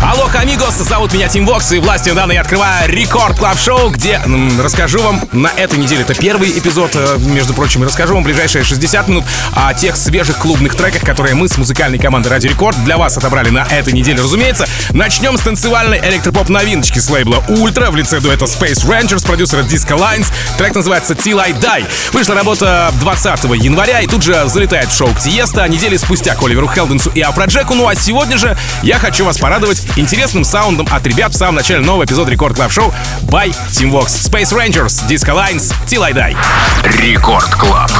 Алло, амигос, зовут меня Тим Вокс, и властью данной я открываю Record Club Show где м, расскажу вам на этой неделе, это первый эпизод, э, между прочим, расскажу вам ближайшие 60 минут о тех свежих клубных треках, которые мы с музыкальной командой Радио Рекорд для вас отобрали на этой неделе, разумеется. Начнем с танцевальной электропоп новиночки с лейбла Ультра в лице дуэта Space Rangers, продюсера Disco Lines. Трек называется Till I Die. Вышла работа 20 января и тут же залетает в шоу к Тиесто, недели спустя к Оливеру Хелденсу и Афроджеку. Ну а сегодня же я хочу вас порадовать интересным саундом от ребят в самом начале нового эпизода Record Club Show by Tim Vox. Space Rangers, Disco Lines, Till I Die. Record Club.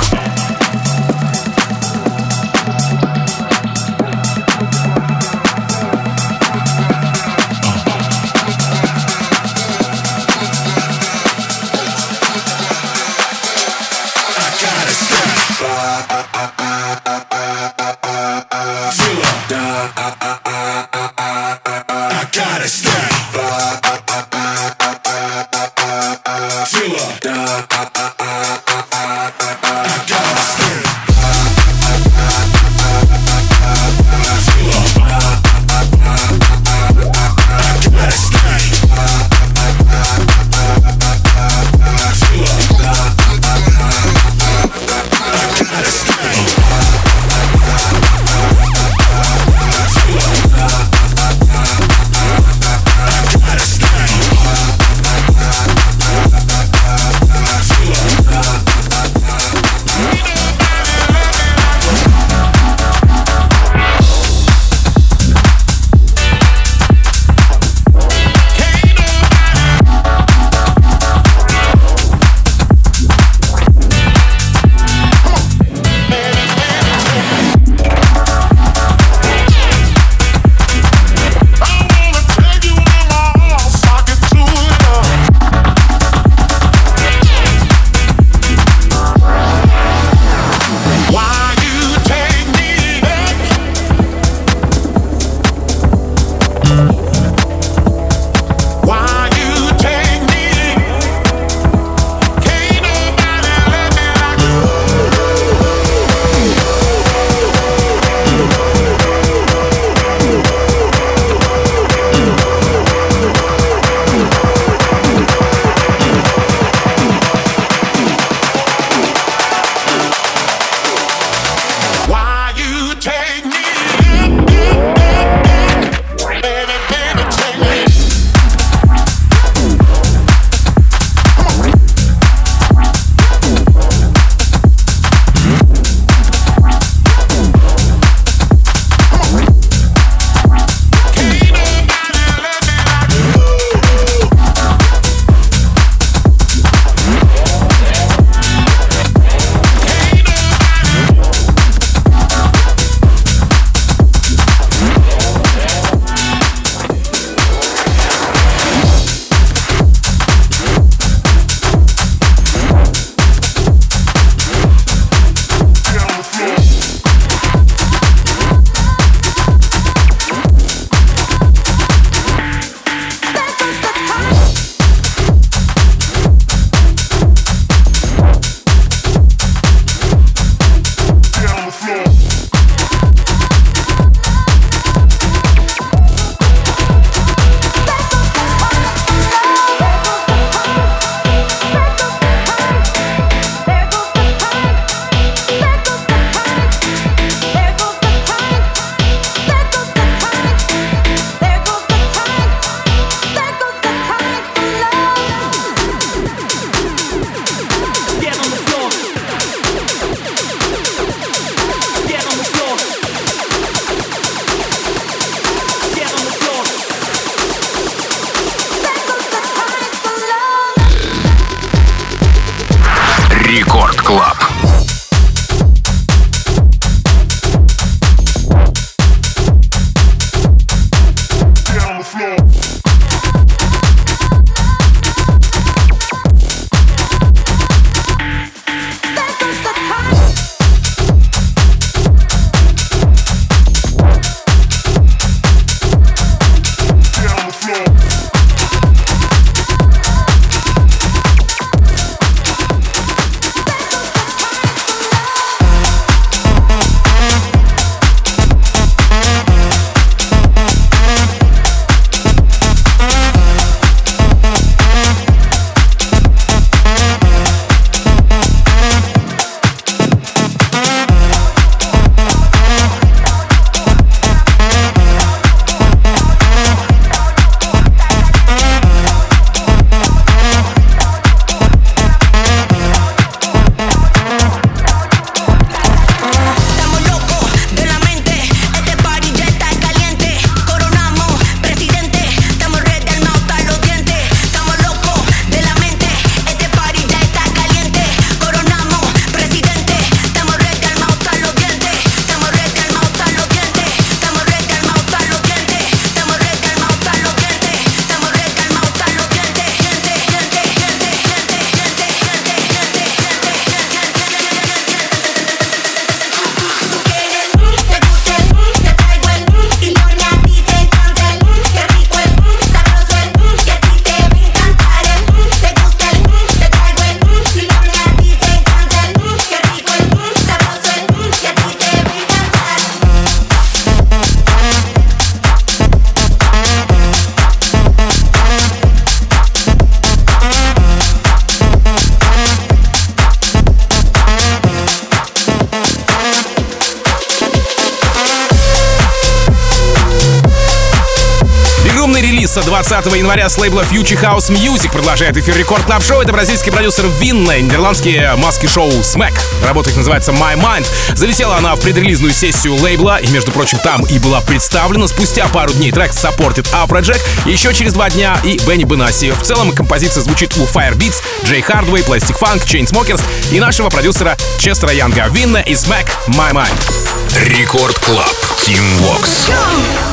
20 января с лейбла Future House Music продолжает эфир Record Club Show. Это бразильский продюсер Vinne, нидерландские маски шоу Smack. Работа их называется My Mind. Залетела она в предрелизную сессию лейбла, и, между прочим, там и была представлена. Спустя пару дней трек саппортит Afrojack, еще через два дня и Бенни Бенасси. В целом композиция звучит у Firebeats, Джей Хардвей, Plastic Funk, Chainsmokers и нашего продюсера Честера Янга. Vinne и Smack My Mind. Record Club. Team Vox. play.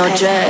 no dress.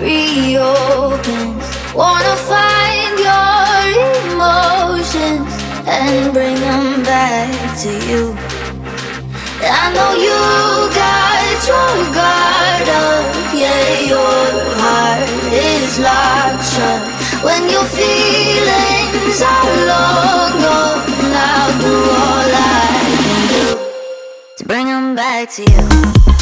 reopens. Wanna find your emotions and bring them back to you. I know you got your guard up, yeah, your heart is locked shut. When your feelings are long gone, I'll do all I can do to bring them back to you.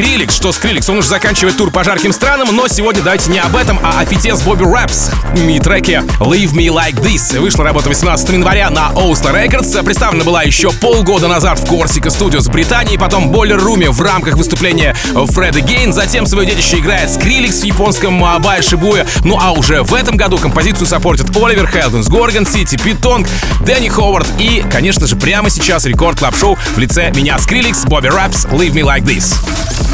Гри... что Скриллекс, он уже заканчивает тур по жарким странам, но сегодня давайте не об этом, а о фите с Бобби Рэпс и треке Leave Me Like This. Вышла работа 18 января на OWSLA Records. Представлена была еще полгода назад в Corsica Studios в Британии, потом Boiler Room в рамках выступления Fred again. Затем свое детище играет Скриллекс в японском Абай Шибуя. Ну а уже в этом году композицию саппортят Оливер Хелденс, Горгон Сити, Пит Тонг, Дэнни Ховард и, конечно же, прямо сейчас Record Club Show в лице меня Скриллекс, Бобби Рэпс, Leave Me Like This.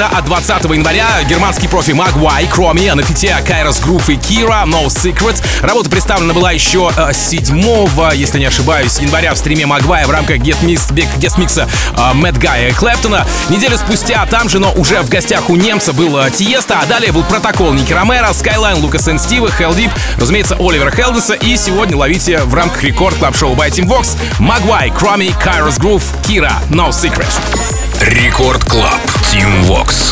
Спакса от 20 января. Германский профи Магуай, Кроми, а на фите Кайрос Грув и Кира, No Secret. Работа представлена была еще 7, э, если не ошибаюсь, января в стриме Магуая в рамках Get Mix, Get Mix э, Мэтт Гая Клэптона. Неделю спустя там же, но уже в гостях у немца был э, Тиеста, а далее был протокол Ники Ромеро, Skyline, Лукас Эн Стива, Хелдип, разумеется, Оливера Хелдеса. И сегодня ловите в рамках рекорд клаб шоу by Team Vox Магуай, Кроми, Кайрос Грув, Кира, No Secret. Рекорд Клаб. Team Vox.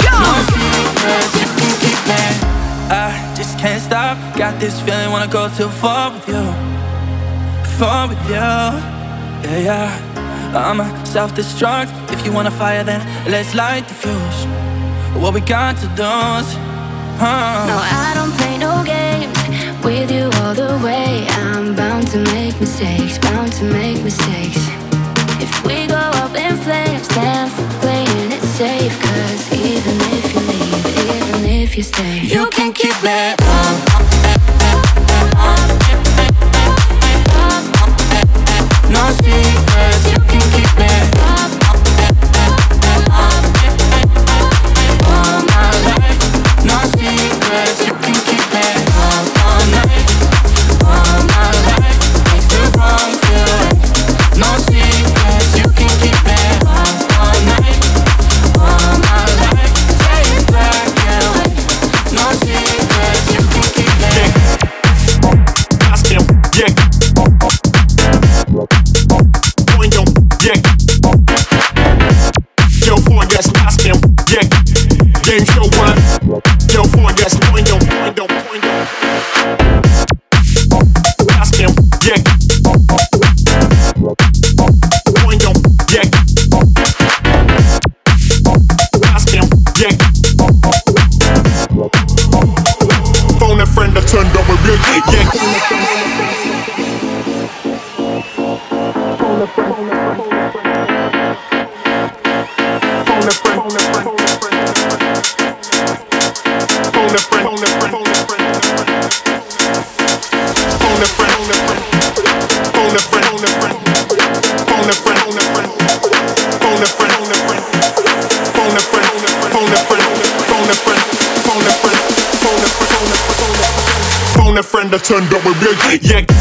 I just can't stop. Got this feeling, wanna go too far with you. Far with you. Yeah, yeah. I'm a self destruct. If you wanna fire, then let's light the fuse. What we got to do is. Huh. No, I don't play no games with you all the way. I'm bound to make mistakes, bound to make mistakes. If we go up in flames, then playing it safe. Cause even if you leave, even if you stay, you can keep it No secrets, Jak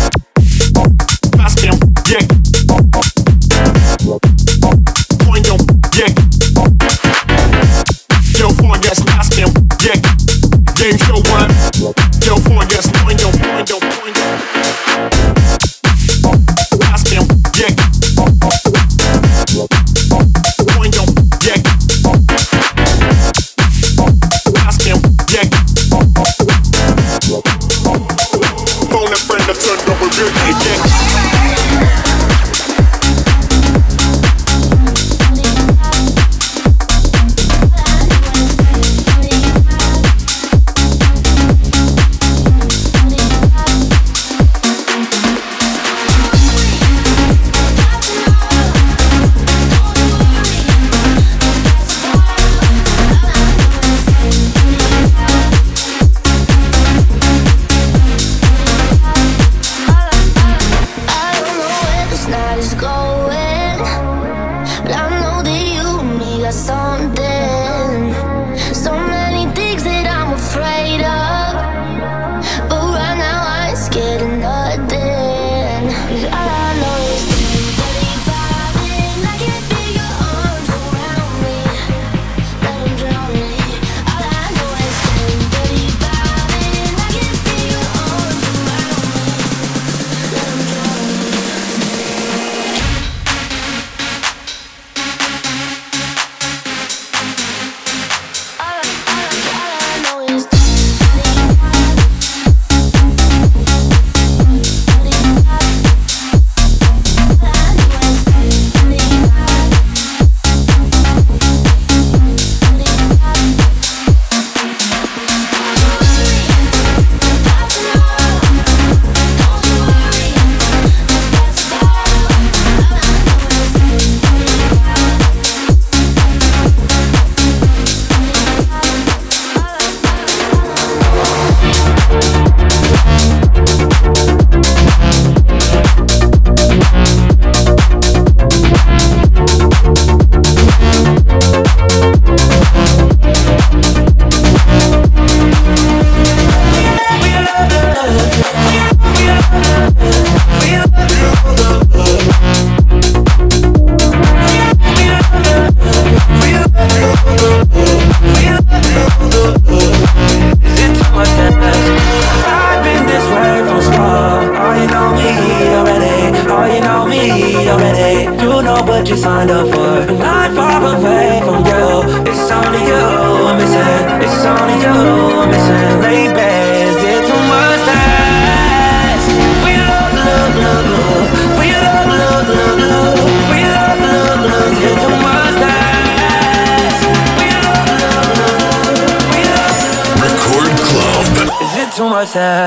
better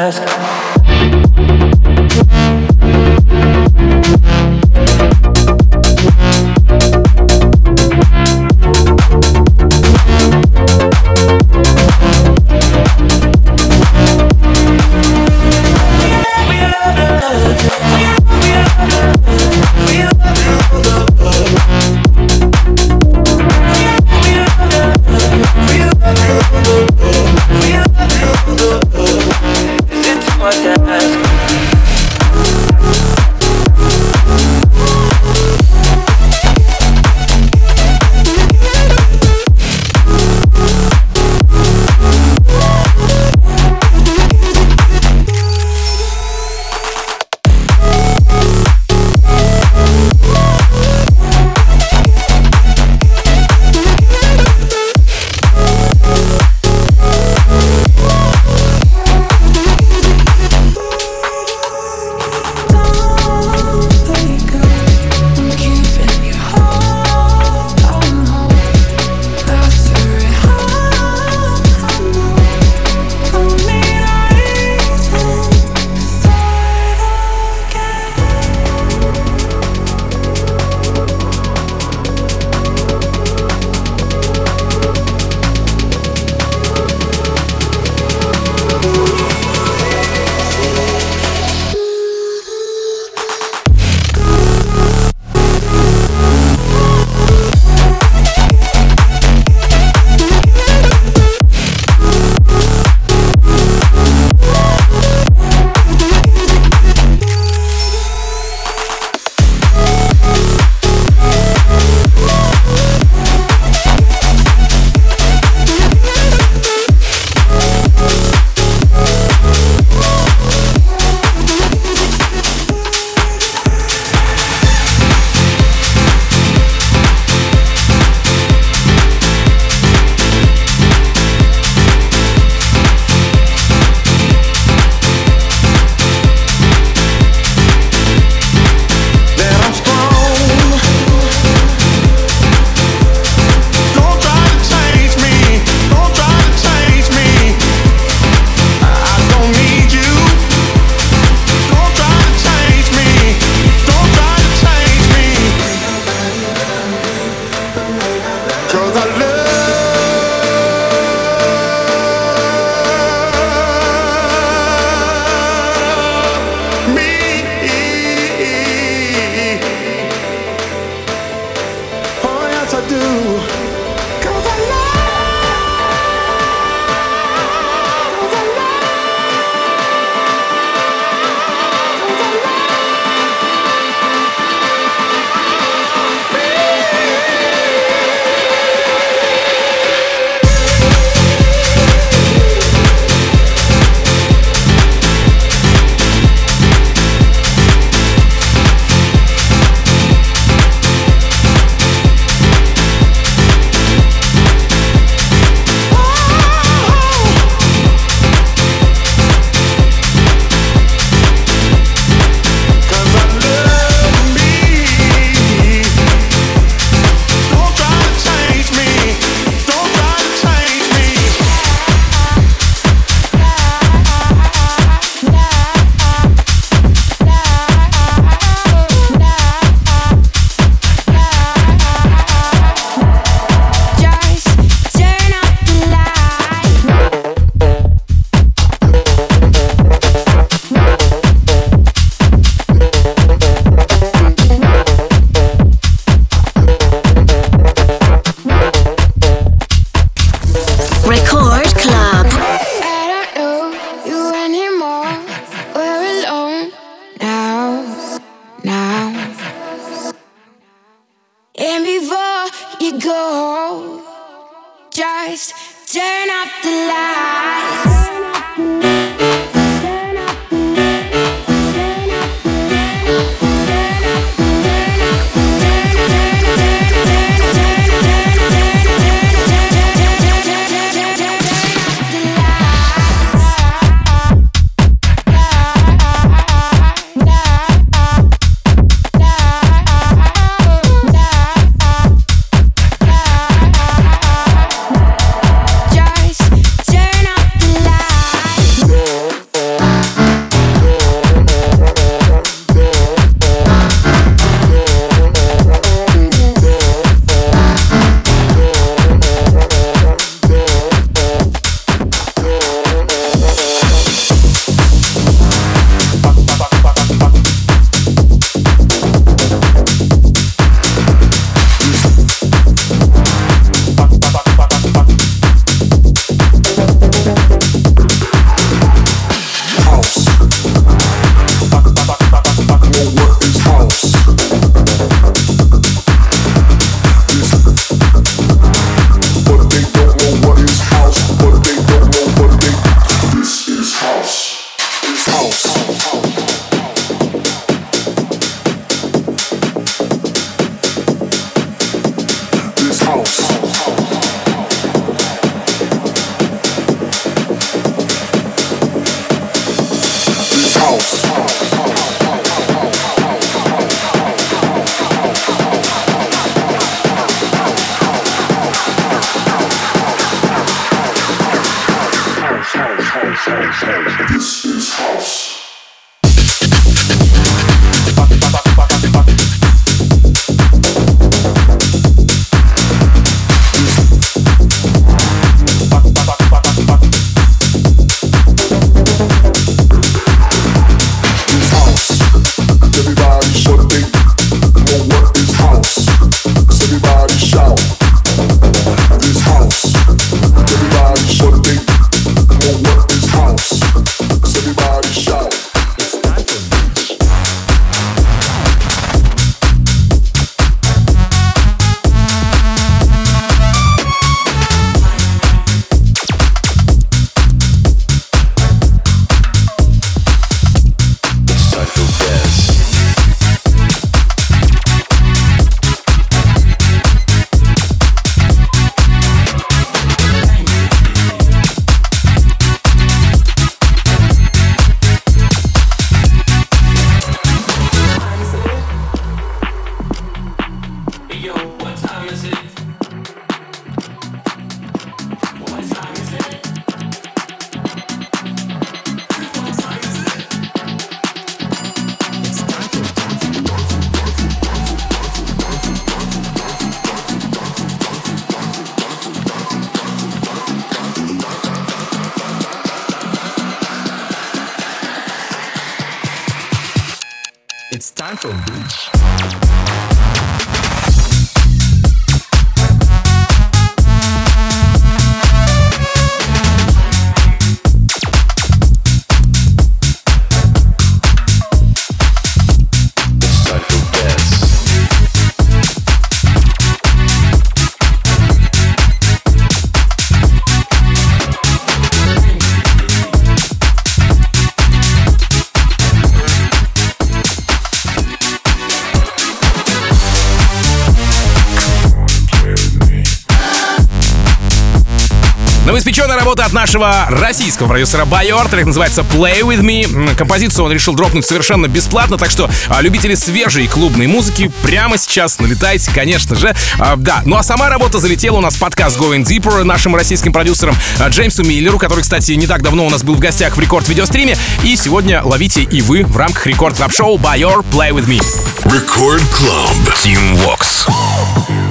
Новоиспеченная работа от нашего российского продюсера Байор, трек называется Play With Me. Композицию он решил дропнуть совершенно бесплатно, так что а, любители свежей клубной музыки прямо сейчас налетайте, конечно же. А, да, ну а сама работа залетела у нас в подкаст Going Deeper нашим российским продюсером а, Джеймсу Миллеру, который, кстати, не так давно у нас был в гостях в рекорд видеостриме. И сегодня ловите и вы в рамках рекорд клаб шоу Байор Play With Me. Record Club. Team Vox.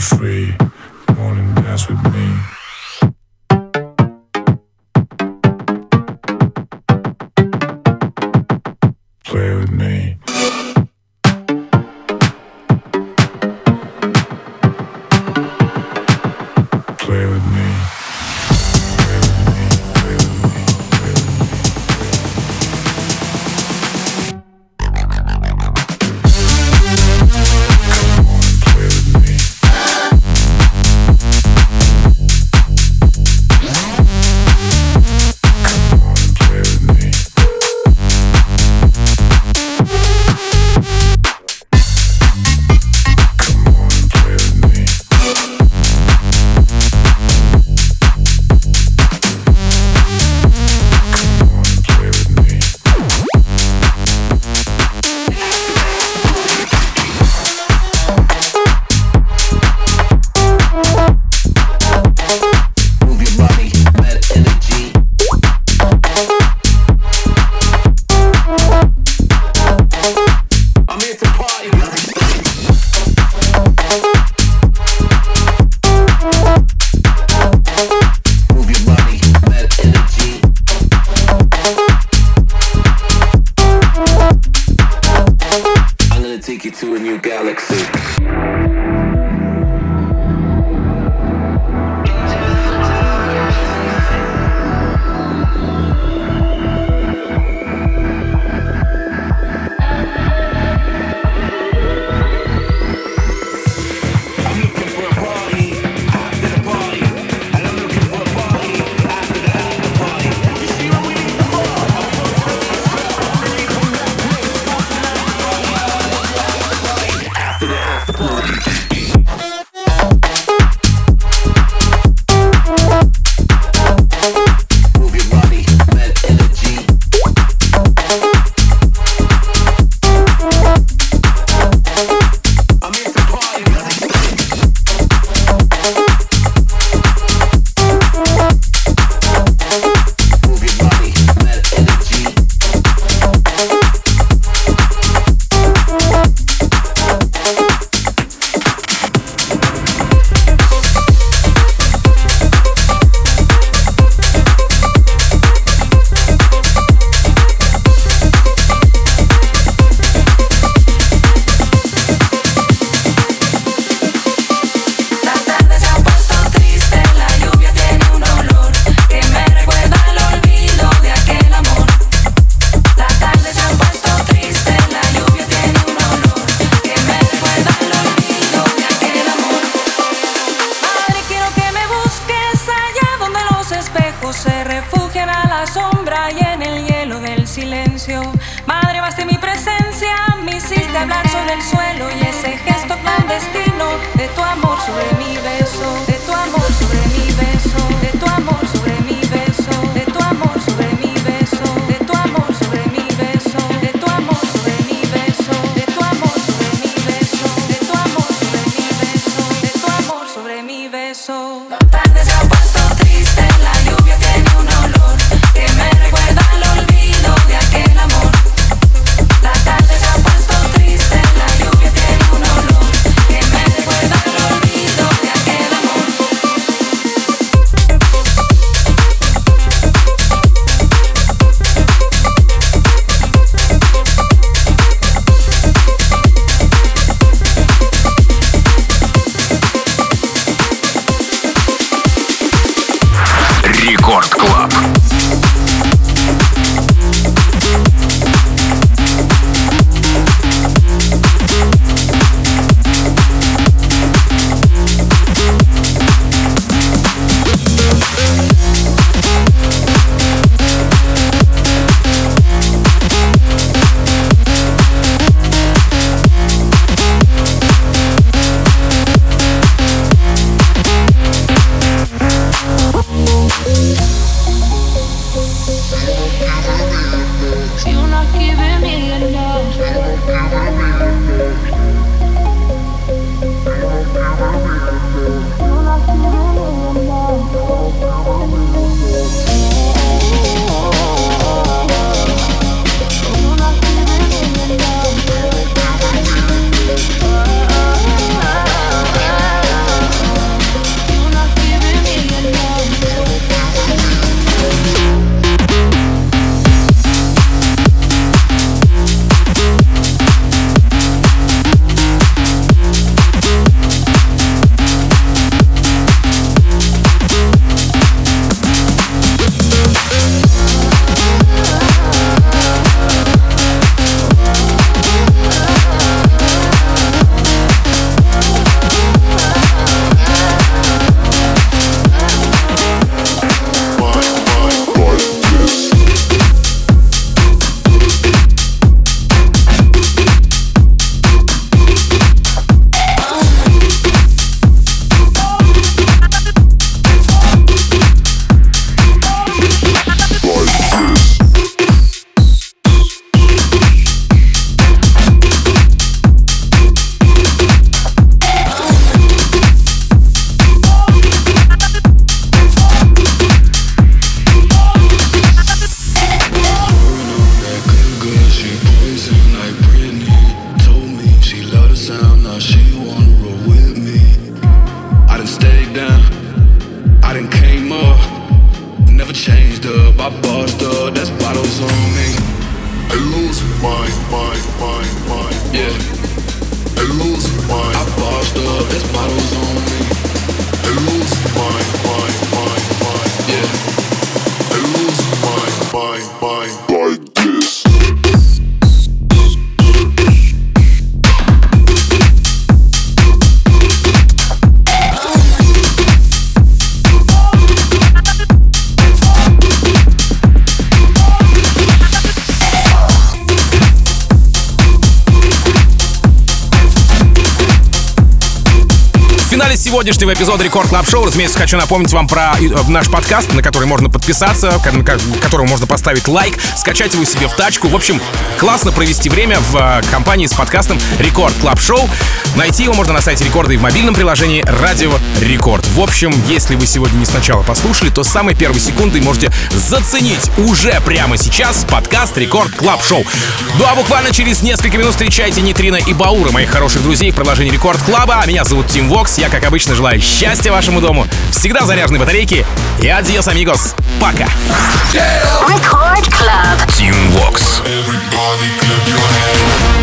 Three. Come on and dance with me. hablar sobre el suelo y ese gesto clandestino de tu amor sobre mi beso. Сегодняшнего эпизода Record Club Show. Разумеется, хочу напомнить вам про э, наш подкаст, на который можно подписаться, которому можно поставить лайк, скачать его себе в тачку. В общем, классно провести время в э, компании с подкастом Record Club Show. Найти его можно на сайте Рекорда и в мобильном приложении Радио Рекорд. В общем, если вы сегодня не сначала послушали, то с самой первой секунды можете заценить уже прямо сейчас подкаст Record Club Show. Ну а буквально через несколько минут встречайте Нитрина и Баура, моих хороших друзей в продолжении Record Club а. Меня зовут Тим Вокс. Я, как обычно, желаю счастья вашему дому, всегда заряженной батарейки и адьос, амигос. Пока. Record Club. Team Vox. Everybody clap your hands.